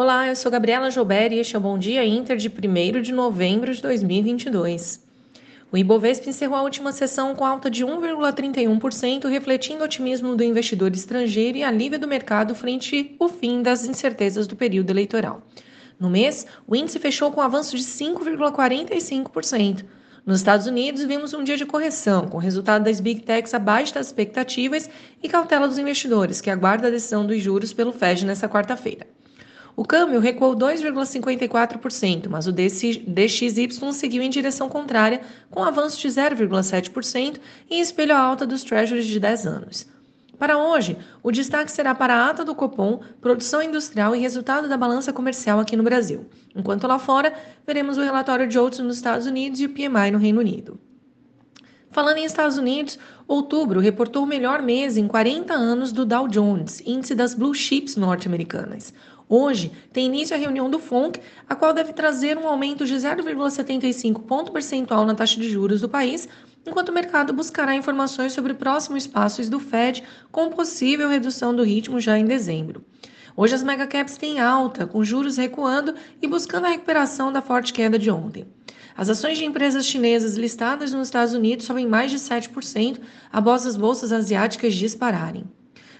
Olá, eu sou Gabriela Joubert e este é o Bom Dia Inter de 1 de novembro de 2022. O Ibovespa encerrou a última sessão com alta de 1,31%, refletindo o otimismo do investidor estrangeiro e alívio do mercado frente ao fim das incertezas do período eleitoral. No mês, o índice fechou com um avanço de 5,45%. Nos Estados Unidos, vimos um dia de correção, com o resultado das Big Techs abaixo das expectativas e cautela dos investidores, que aguarda a decisão dos juros pelo Fed nesta quarta-feira. O câmbio recuou 2,54%, mas o DXY seguiu em direção contrária, com avanço de 0,7% e espelho a alta dos treasuries de 10 anos. Para hoje, o destaque será para a ata do Copom, produção industrial e resultado da balança comercial aqui no Brasil. Enquanto lá fora, veremos o relatório de outros nos Estados Unidos e o PMI no Reino Unido. Falando em Estados Unidos, outubro reportou o melhor mês em 40 anos do Dow Jones, índice das blue chips norte-americanas. Hoje tem início a reunião do FONC, a qual deve trazer um aumento de 0,75 ponto percentual na taxa de juros do país, enquanto o mercado buscará informações sobre próximos passos do Fed com possível redução do ritmo já em dezembro. Hoje as megacaps têm alta, com juros recuando e buscando a recuperação da forte queda de ontem. As ações de empresas chinesas listadas nos Estados Unidos sobem mais de 7% após as bolsas asiáticas dispararem.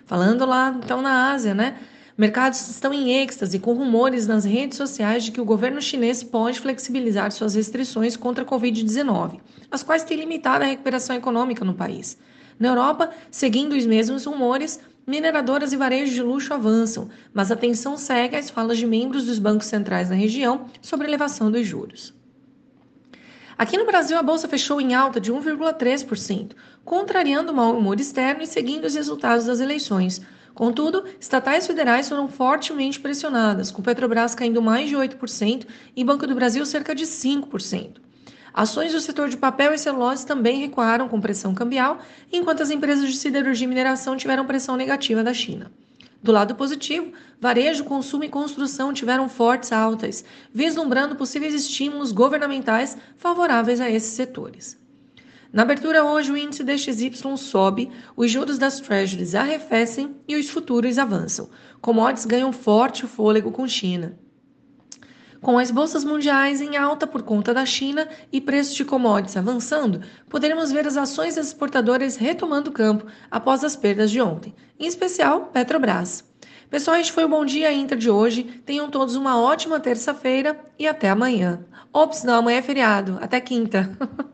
Falando lá então na Ásia, né? Mercados estão em êxtase com rumores nas redes sociais de que o governo chinês pode flexibilizar suas restrições contra a Covid-19, as quais têm limitado a recuperação econômica no país. Na Europa, seguindo os mesmos rumores, mineradoras e varejos de luxo avançam, mas a atenção segue às falas de membros dos bancos centrais na região sobre a elevação dos juros. Aqui no Brasil, a bolsa fechou em alta de 1,3%, contrariando o mau humor externo e seguindo os resultados das eleições. Contudo, estatais federais foram fortemente pressionadas, com Petrobras caindo mais de 8% e Banco do Brasil cerca de 5%. Ações do setor de papel e celulose também recuaram com pressão cambial, enquanto as empresas de siderurgia e mineração tiveram pressão negativa da China. Do lado positivo, varejo, consumo e construção tiveram fortes altas, vislumbrando possíveis estímulos governamentais favoráveis a esses setores. Na abertura hoje, o índice DXY sobe, os juros das treasuries arrefecem e os futuros avançam. Commodities ganham forte fôlego com China. Com as bolsas mundiais em alta por conta da China e preços de commodities avançando, poderemos ver as ações exportadoras retomando o campo após as perdas de ontem, em especial Petrobras. Pessoal, este foi o Bom Dia Inter de hoje. Tenham todos uma ótima terça-feira e até amanhã. Ops, não, amanhã é feriado. Até quinta.